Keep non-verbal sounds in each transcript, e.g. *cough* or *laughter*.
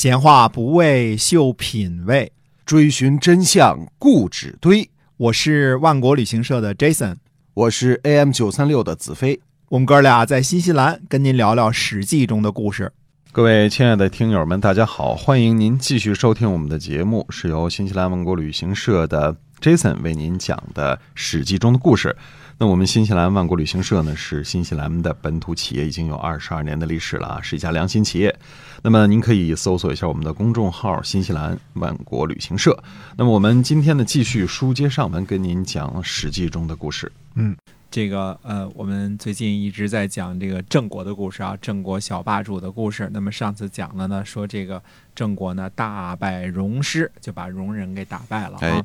闲话不为秀品味，追寻真相固执堆。我是万国旅行社的 Jason，我是 AM 九三六的子飞。我们哥俩在新西兰跟您聊聊《史记》中的故事。各位亲爱的听友们，大家好，欢迎您继续收听我们的节目，是由新西兰万国旅行社的 Jason 为您讲的《史记》中的故事。那我们新西兰万国旅行社呢，是新西兰的本土企业，已经有二十二年的历史了啊，是一家良心企业。那么您可以搜索一下我们的公众号“新西兰万国旅行社”。那么我们今天呢，继续书接上文，跟您讲《史记》中的故事。嗯，这个呃，我们最近一直在讲这个郑国的故事啊，郑国小霸主的故事。那么上次讲了呢，说这个郑国呢大败戎师，就把戎人给打败了啊。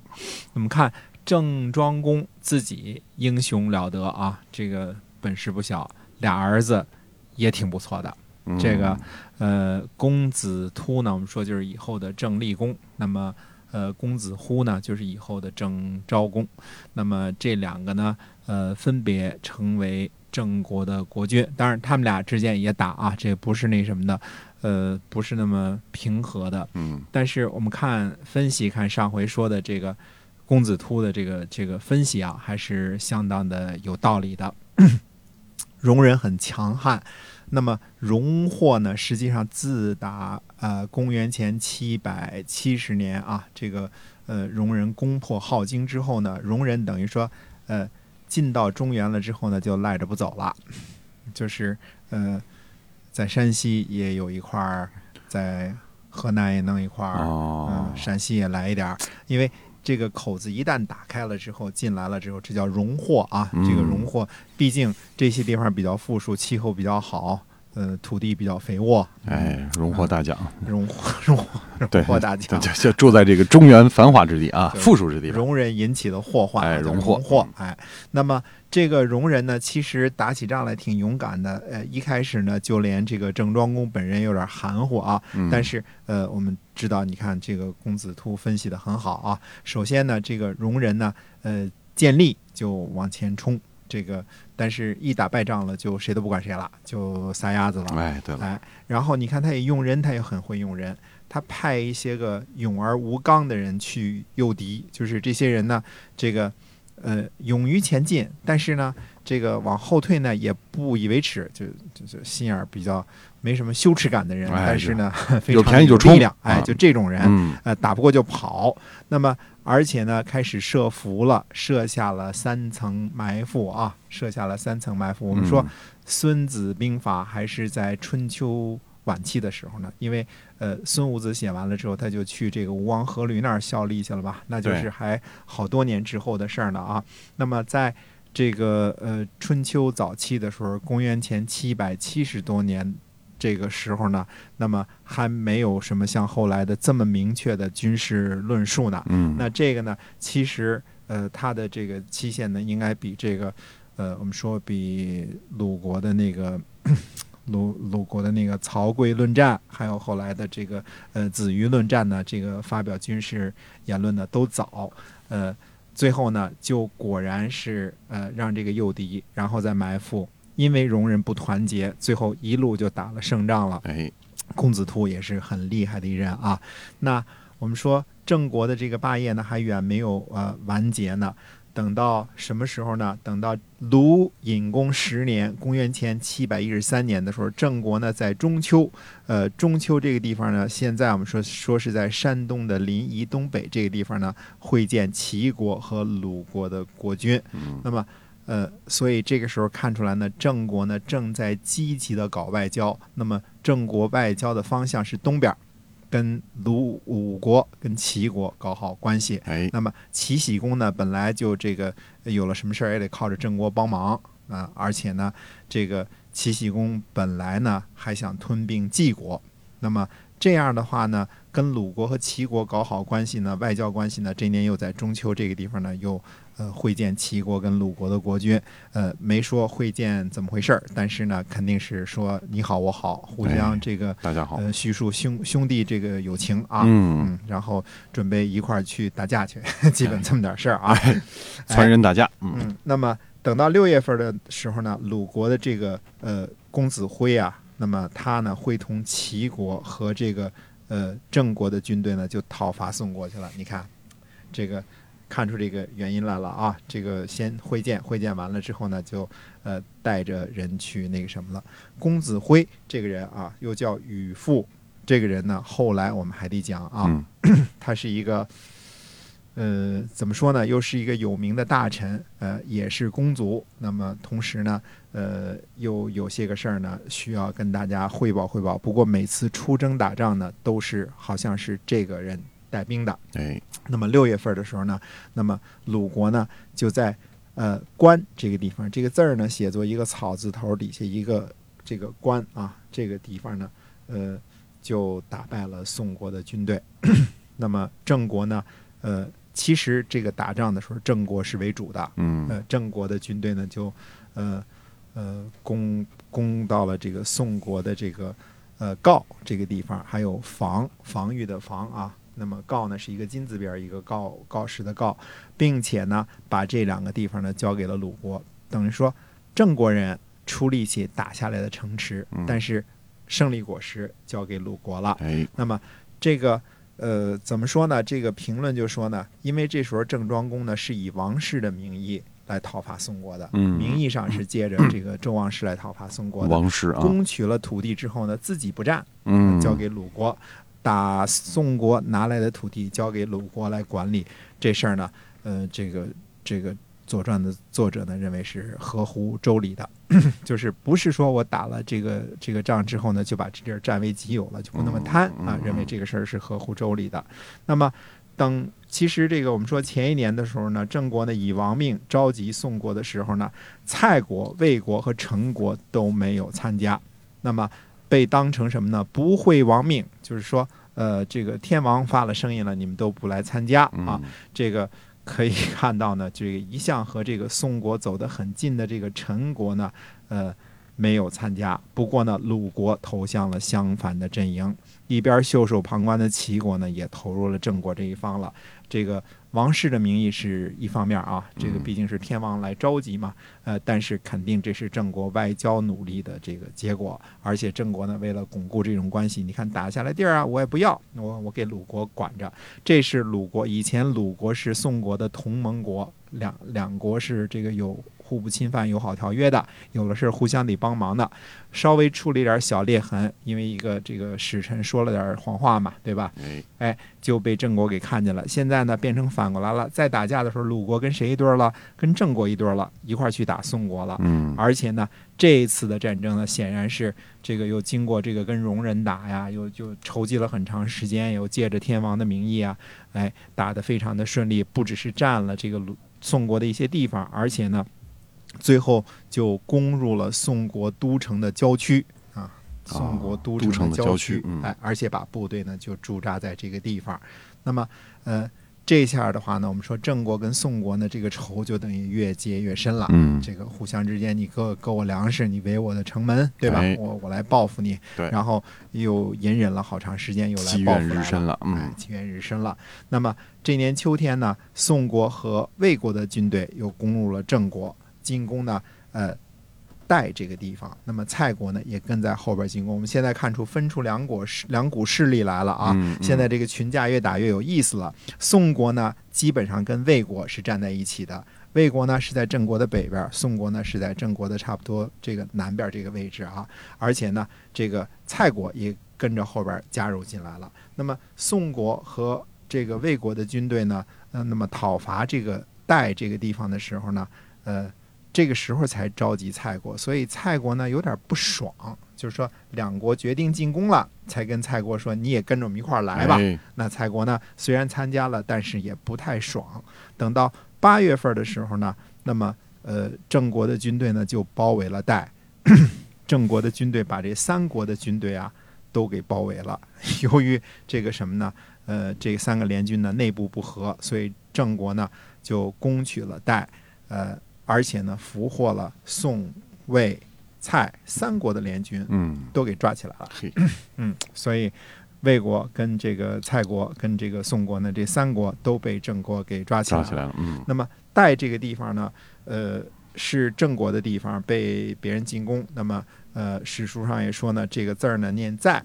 我们看。郑庄公自己英雄了得啊，这个本事不小，俩儿子也挺不错的。这个呃，公子突呢，我们说就是以后的郑立公；那么呃，公子忽呢，就是以后的郑昭公。那么这两个呢，呃，分别成为郑国的国君。当然，他们俩之间也打啊，这不是那什么的，呃，不是那么平和的。嗯。但是我们看分析，看上回说的这个。公子突的这个这个分析啊，还是相当的有道理的。*clears throat* 戎人很强悍，那么荣获呢，实际上自打呃公元前七百七十年啊，这个呃戎人攻破镐京之后呢，戎人等于说呃进到中原了之后呢，就赖着不走了，*laughs* 就是呃在山西也有一块儿，在河南也弄一块儿，嗯，陕西也来一点儿，因为。这个口子一旦打开了之后，进来了之后，这叫荣获啊！这个荣获，毕竟这些地方比较富庶，气候比较好，呃，土地比较肥沃。哎，荣获大奖，荣获 *laughs* 荣获荣获大奖，就就住在这个中原繁华之地啊，富庶之地。戎人引起的祸患，哎，荣获，哎，那么。这个戎人呢，其实打起仗来挺勇敢的。呃，一开始呢，就连这个郑庄公本人有点含糊啊。但是，呃，我们知道，你看这个公子突分析的很好啊。首先呢，这个戎人呢，呃，见利就往前冲。这个，但是一打败仗了，就谁都不管谁了，就撒丫子了。哎，对了。哎，然后你看，他也用人，他也很会用人。他派一些个勇而无刚的人去诱敌，就是这些人呢，这个。呃，勇于前进，但是呢，这个往后退呢也不以为耻，就就就心眼儿比较没什么羞耻感的人，但是呢，有便宜就冲，哎，就这种人，呃，打不过就跑。那么，而且呢，开始设伏了，设下了三层埋伏啊，设下了三层埋伏。我们说《孙子兵法》还是在春秋。晚期的时候呢，因为呃孙武子写完了之后，他就去这个吴王阖闾那儿效力去了吧？那就是还好多年之后的事儿呢啊。那么在这个呃春秋早期的时候，公元前七百七十多年这个时候呢，那么还没有什么像后来的这么明确的军事论述呢。嗯。那这个呢，其实呃它的这个期限呢，应该比这个呃我们说比鲁国的那个。*clears throat* 鲁鲁国的那个曹刿论战，还有后来的这个呃子瑜论战呢，这个发表军事言论呢都早，呃，最后呢就果然是呃让这个诱敌，然后再埋伏，因为戎人不团结，最后一路就打了胜仗了。哎，公子突也是很厉害的一人啊。那我们说郑国的这个霸业呢，还远没有呃完结呢。等到什么时候呢？等到鲁隐公十年，公元前七百一十三年的时候，郑国呢在中秋，呃，中秋这个地方呢，现在我们说说是在山东的临沂东北这个地方呢，会见齐国和鲁国的国君。那么，呃，所以这个时候看出来呢，郑国呢正在积极的搞外交。那么，郑国外交的方向是东边。跟鲁武国、跟齐国搞好关系，哎，那么齐僖公呢，本来就这个有了什么事儿也得靠着郑国帮忙啊，而且呢，这个齐僖公本来呢还想吞并晋国，那么这样的话呢，跟鲁国和齐国搞好关系呢，外交关系呢，这年又在中秋这个地方呢又。呃，会见齐国跟鲁国的国君，呃，没说会见怎么回事儿，但是呢，肯定是说你好我好，互相这个大家好，呃，叙述兄兄弟这个友情啊，嗯，然后准备一块儿去打架去，*laughs* 基本这么点事儿啊，*laughs* 传人打架，嗯，那么等到六月份的时候呢，鲁国的这个呃公子辉啊，那么他呢会同齐国和这个呃，郑国的军队呢就讨伐宋国去了。你看，这个看出这个原因来了啊！这个先会见，会见完了之后呢，就呃带着人去那个什么了。公子辉这个人啊，又叫宇父，这个人呢，后来我们还得讲啊，嗯 *clears throat* 他是一个。呃，怎么说呢？又是一个有名的大臣，呃，也是公族。那么同时呢，呃，又有些个事儿呢，需要跟大家汇报汇报。不过每次出征打仗呢，都是好像是这个人带兵的。哎，那么六月份的时候呢，那么鲁国呢就在呃关这个地方，这个字儿呢写作一个草字头底下一个这个关啊，这个地方呢，呃，就打败了宋国的军队。那么郑国呢，呃。其实这个打仗的时候，郑国是为主的。嗯呃，郑国的军队呢，就呃呃攻攻到了这个宋国的这个呃告这个地方，还有防防御的防啊。那么郜呢是一个金字边一个郜郜氏的郜，并且呢把这两个地方呢交给了鲁国，等于说郑国人出力气打下来的城池，嗯但是胜利果实交给鲁国了。哎，那么这个呃怎么说呢？这个评论就说呢，因为这时候郑庄公呢是以王室的名义来讨伐宋国的，嗯名义上是借着这个周王室来讨伐宋国的。王室啊，攻取了土地之后呢，自己不占，嗯，交给鲁国，打宋国拿来的土地交给鲁国来管理。这事儿呢，呃，这个这个《左传》的作者呢认为是合乎周礼的，*clears throat* 就是不是说我打了这个这个仗之后呢，就把这地儿占为己有了，就不那么贪啊认为这个事儿是合乎周礼的。那么。等其实这个我们说前一年的时候呢，郑国呢以亡命召集宋国的时候呢，蔡国、魏国和陈国都没有参加。那么被当成什么呢？不会亡命，就是说，呃，这个天王发了声音了，你们都不来参加啊。嗯这个可以看到呢，这个一向和这个宋国走得很近的这个陈国呢，呃，没有参加。不过呢，鲁国投向了相反的阵营，一边袖手旁观的齐国呢，也投入了郑国这一方了。这个王室的名义是一方面啊，这个嗯毕竟是天王来召集嘛，呃，但是肯定这是郑国外交努力的这个结果，而且郑国呢，为了巩固这种关系，你看打下来地儿啊，我也不要，我我给鲁国管着，这是鲁国以前鲁国是宋国的同盟国，两两国是这个有互不侵犯友好条约的，有的是互相得帮忙的，稍微出了一点小裂痕，因为一个这个使臣说了点谎话嘛，对吧？哎，就被郑国给看见了。现在呢，变成反过来了，在打架的时候，鲁国跟谁一堆儿了？跟郑国一堆儿了，一块去打宋国了。嗯，而且呢，这一次的战争呢，显然是这个又经过这个跟戎人打呀，又就筹集了很长时间，又借着天王的名义啊，哎，打得非常的顺利，不只是占了这个鲁宋国的一些地方，而且呢，最后就攻入了宋国都城的郊区啊。宋国都都城的郊郊区嗯哎，而且把部队呢就驻扎在这个地方。那么，呃，这下的话呢，我们说郑国跟宋国呢，这个仇就等于越结越深了。嗯，这个互相之间，你割割我粮食，你围我的城门，对吧？哎我我来报复你，对然后又隐忍了好长时间，又来报复来日深了，哎嗯，积怨日深了。那么这年秋天呢，宋国和魏国的军队又攻入了郑国，进攻呢，呃，代这个地方。那么蔡国呢，也跟在后边进攻。我们现在看出分出两股势两股势力来了啊。嗯，现在这个群架越打越有意思了。宋国呢，基本上跟魏国是站在一起的。魏国呢是在郑国的北边，宋国呢是在郑国的差不多这个南边这个位置啊。而且呢，这个蔡国也跟着后边加入进来了。那么宋国和这个魏国的军队呢，呃，那么讨伐这个代这个地方的时候呢，呃，这个时候才召集蔡国，所以蔡国呢有点不爽，就是说两国决定进攻了，才跟蔡国说你也跟着我们一块儿来吧。哎那蔡国呢虽然参加了，但是也不太爽。等到八月份的时候呢，那么呃郑国的军队呢就包围了代，*coughs* 郑国的军队把这三国的军队啊都给包围了。*laughs* 由于这个什么呢？呃，这三个联军呢内部不和，所以郑国呢就攻取了代，呃，而且呢俘获了宋、魏、蔡三国的联军，嗯，都给抓起来了。嘿，*clears throat* 嗯，所以魏国跟这个蔡国跟这个宋国呢，这三国都被郑国给抓起来了。抓起来了，嗯，那么代这个地方呢，呃，是郑国的地方，被别人进攻。那么呃，史书上也说呢，这个字儿呢念在，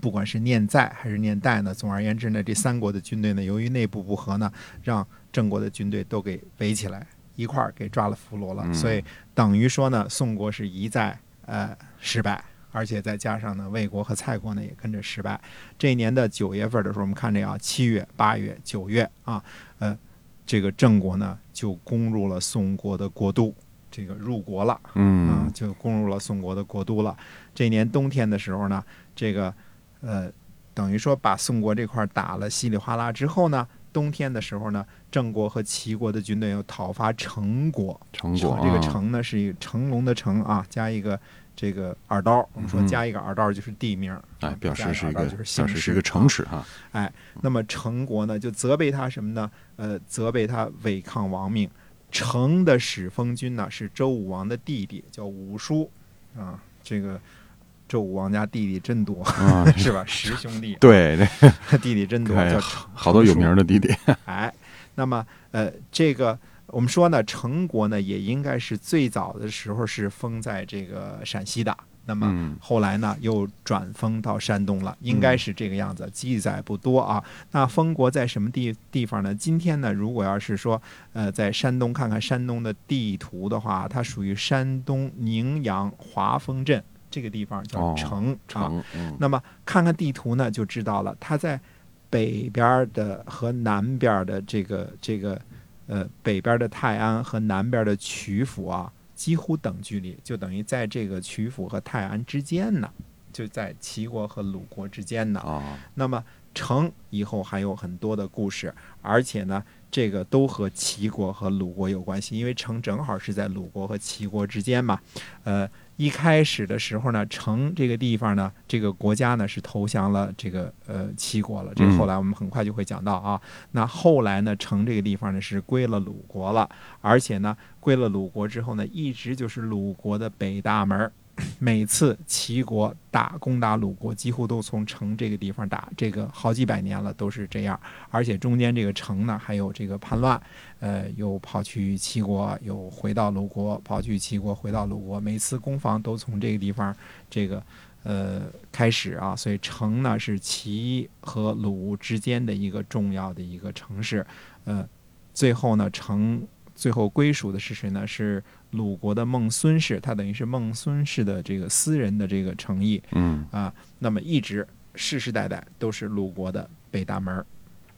不管是念在还是念代呢，总而言之呢，这三国的军队呢，由于内部不和呢，让郑国的军队都给围起来，一块儿给抓了俘虏了。嗯所以等于说呢，宋国是一再呃失败，而且再加上呢，魏国和蔡国呢也跟着失败。这一年的九月份的时候，我们看这个啊，七月、八月、九月啊，呃，这个郑国呢就攻入了宋国的国都，这个入国了。啊嗯，就攻入了宋国的国都了。这年冬天的时候呢，这个呃，等于说把宋国这块儿打了稀里哗啦之后呢，冬天的时候呢，郑国和齐国的军队又讨伐成国。成果这个啊成呢是一个成龙的成啊，加一个这个耳刀。我们说嗯加一个耳刀就是地名，哎，啊表示是一个表示是一个啊城池哈，那么成国呢，就责备他什么呢？呃，责备他违抗王命。成的始封君呢是周武王的弟弟，叫武叔啊。这个周武王家弟弟真多，啊，*laughs* 是吧？十兄弟，*laughs* 对，这 *laughs* 弟弟真多，哎叫好多有名的弟弟，哎。那么呃，这个我们说呢，成国呢也应该是最早的时候是封在这个陕西的。那么嗯后来呢，又转封到山东了，应该是这个样子，记载不多啊。那封国在什么地地方呢？今天呢，如果要是说，呃，在山东看看山东的地图的话，它属于山东宁阳华丰镇这个地方叫哦城、啊。那么看看地图呢，就知道了，它在北边儿的和南边儿的这个这个呃北边儿的泰安和南边儿的曲阜啊，几乎等距离，就等于在这个曲阜和泰安之间呢，就在齐国和鲁国之间呢。啊，那么城以后还有很多的故事，而且呢，这个都和齐国和鲁国有关系，因为城正好是在鲁国和齐国之间嘛。呃，一开始的时候呢，城这个地方呢，这个国家呢是投降了这个呃齐国了，这个后来我们很快就会讲到啊。那后来呢，城这个地方呢是归了鲁国了，而且呢，归了鲁国之后呢，一直就是鲁国的北大门。每次齐国打攻打鲁国，几乎都从城这个地方打，这个好几百年了都是这样。而且中间这个城呢，还有这个叛乱，呃，又跑去齐国，又回到鲁国，跑去齐国，回到鲁国，每次攻防都从这个地方这个呃开始啊。所以城呢是齐和鲁之间的一个重要的一个城市，呃，最后呢城最后归属的是谁呢？是鲁国的孟孙氏，他等于是孟孙氏的这个私人的这个诚意嗯啊。那么一直世世代代都是鲁国的北大门儿。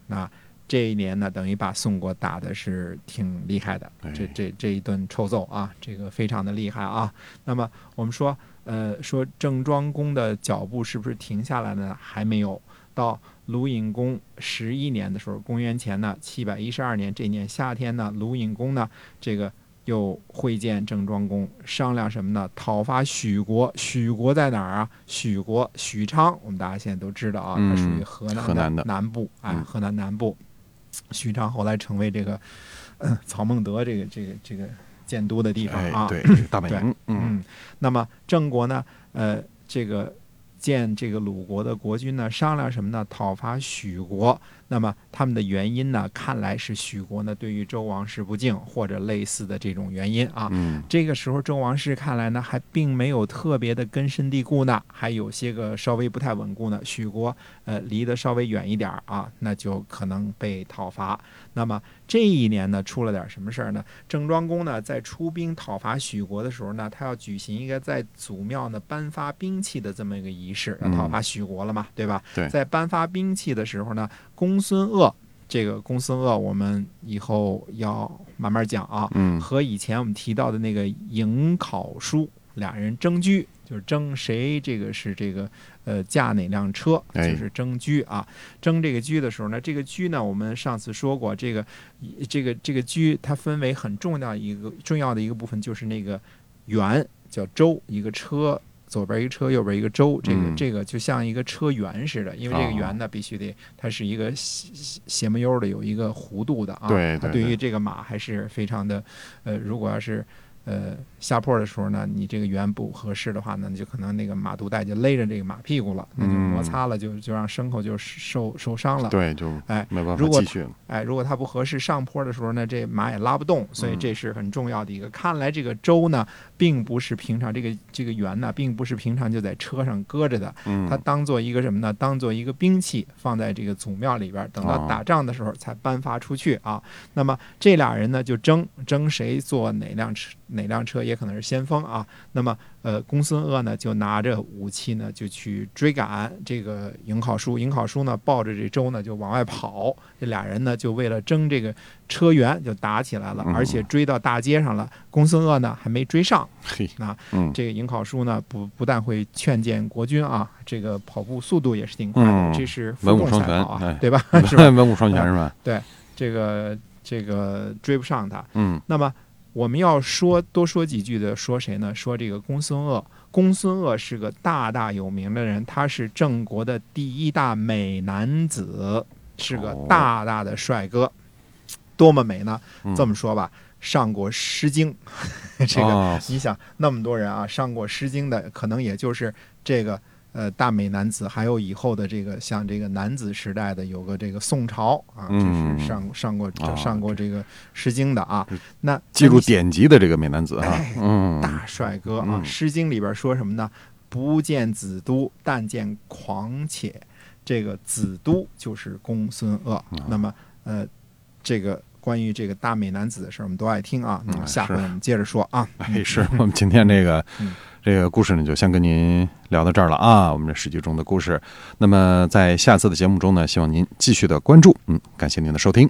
那这一年呢，等于把宋国打的是挺厉害的，这哎这这一顿臭揍啊，这个非常的厉害啊。那么我们说，呃，说郑庄公的脚步是不是停下来了呢？还没有。到鲁隐公十一年的时候，公元前呢七百一十二年这年夏天呢，鲁隐公呢这个又会见郑庄公，商量什么呢？讨伐许国。许国在哪儿啊？许国许昌，我们大家现在都知道啊，它属于嗯河南的南部，哎，嗯河南南部。许昌后来成为这个、呃曹孟德这个这个这个建都的地方哎啊。，对，大本营，嗯嗯，那么郑国呢，呃，这个见这个鲁国的国君呢，商量什么呢？讨伐许国。那么他们的原因呢，看来是许国呢对于周王室不敬，或者类似的这种原因啊。嗯这个时候，周王室看来呢，还并没有特别的根深蒂固呢，还有些个稍微不太稳固呢。许国呃离得稍微远一点啊，那就可能被讨伐。那么这一年呢，出了点什么事儿呢？郑庄公呢，在出兵讨伐许国的时候呢，他要举行一个在祖庙呢颁发兵器的这么一个仪式，要讨伐许国了嘛，对吧？对在颁发兵器的时候呢，公孙鄂。这个公孙鄂，我们以后要慢慢讲啊。嗯和以前我们提到的那个颍考叔俩人争居，就是争谁这个是这个呃驾哪辆车，哎就是争驹啊。争这个驹的时候呢，这个驹呢，我们上次说过，这个这个这个驹它分为很重要一个重要的一个部分，就是那个圆叫周，一个车。左边一个车，右边一个周，这个、嗯这个就像一个车圆似的，因为这个哦辕呢必须得它是一个斜斜斜么悠的，有一个弧度的啊。对对对它对于这个马还是非常的，呃，如果要是呃下坡的时候呢，你这个圆不合适的话呢，就可能那个马肚带就勒着这个马屁股了，那就摩擦了，就就让牲口就受受伤了。对，就哎没办法如果继续了。哎，如果它不合适上坡的时候呢，这马也拉不动，所以这是很重要的一个。看来这个周呢，并不是平常这个这个圆呢，并不是平常就在车上搁着的，嗯，它当做一个什么呢？当做一个兵器放在这个祖庙里边儿，等到哦打仗的时候才颁发出去啊。那么这俩人呢就争争谁坐哪辆车，哪辆车也可能是先锋啊。那么呃，公孙鄂呢就拿着武器呢就去追赶这个颍考叔，颍考叔呢抱着这周呢就往外跑，这俩人呢就为了争这个车辕就打起来了，嗯而且追到大街上了，公孙鄂呢还没追上。嘿，啊，嗯，这个颍考叔呢，不不但会劝谏国君啊，这个跑步速度也是挺快这是文武双全啊，对吧？*laughs* 是吧？文武双全是吧？对这个这个追不上他。嗯那么我们要说多说几句的，说谁呢？说这个公孙鄂。公孙鄂是个大大有名的人，他是郑国的第一大美男子，是个哦大大的帅哥。多么美呢？嗯这么说吧，上过《诗经》，*laughs* 这个哦你想那么多人啊，上过《诗经》的，可能也就是这个呃大美男子，还有以后的这个像这个男子时代的有个这个宋朝啊，这嗯是上上过啊上过这个《诗经》的啊是。那记住典籍的这个美男子啊大帅哥啊，嗯《诗经》里边说什么呢？不见子都，但见狂且。这个子都就是公孙鄂。啊那么呃，这个关于这个大美男子的事儿，我们都爱听啊。那么嗯下回我们接着说啊。*laughs* 哎，是 *laughs* 我们今天这个嗯这个故事呢，就先跟您聊到这儿了啊。我们这史记中的故事，那么在下次的节目中呢，希望您继续的关注。嗯，感谢您的收听。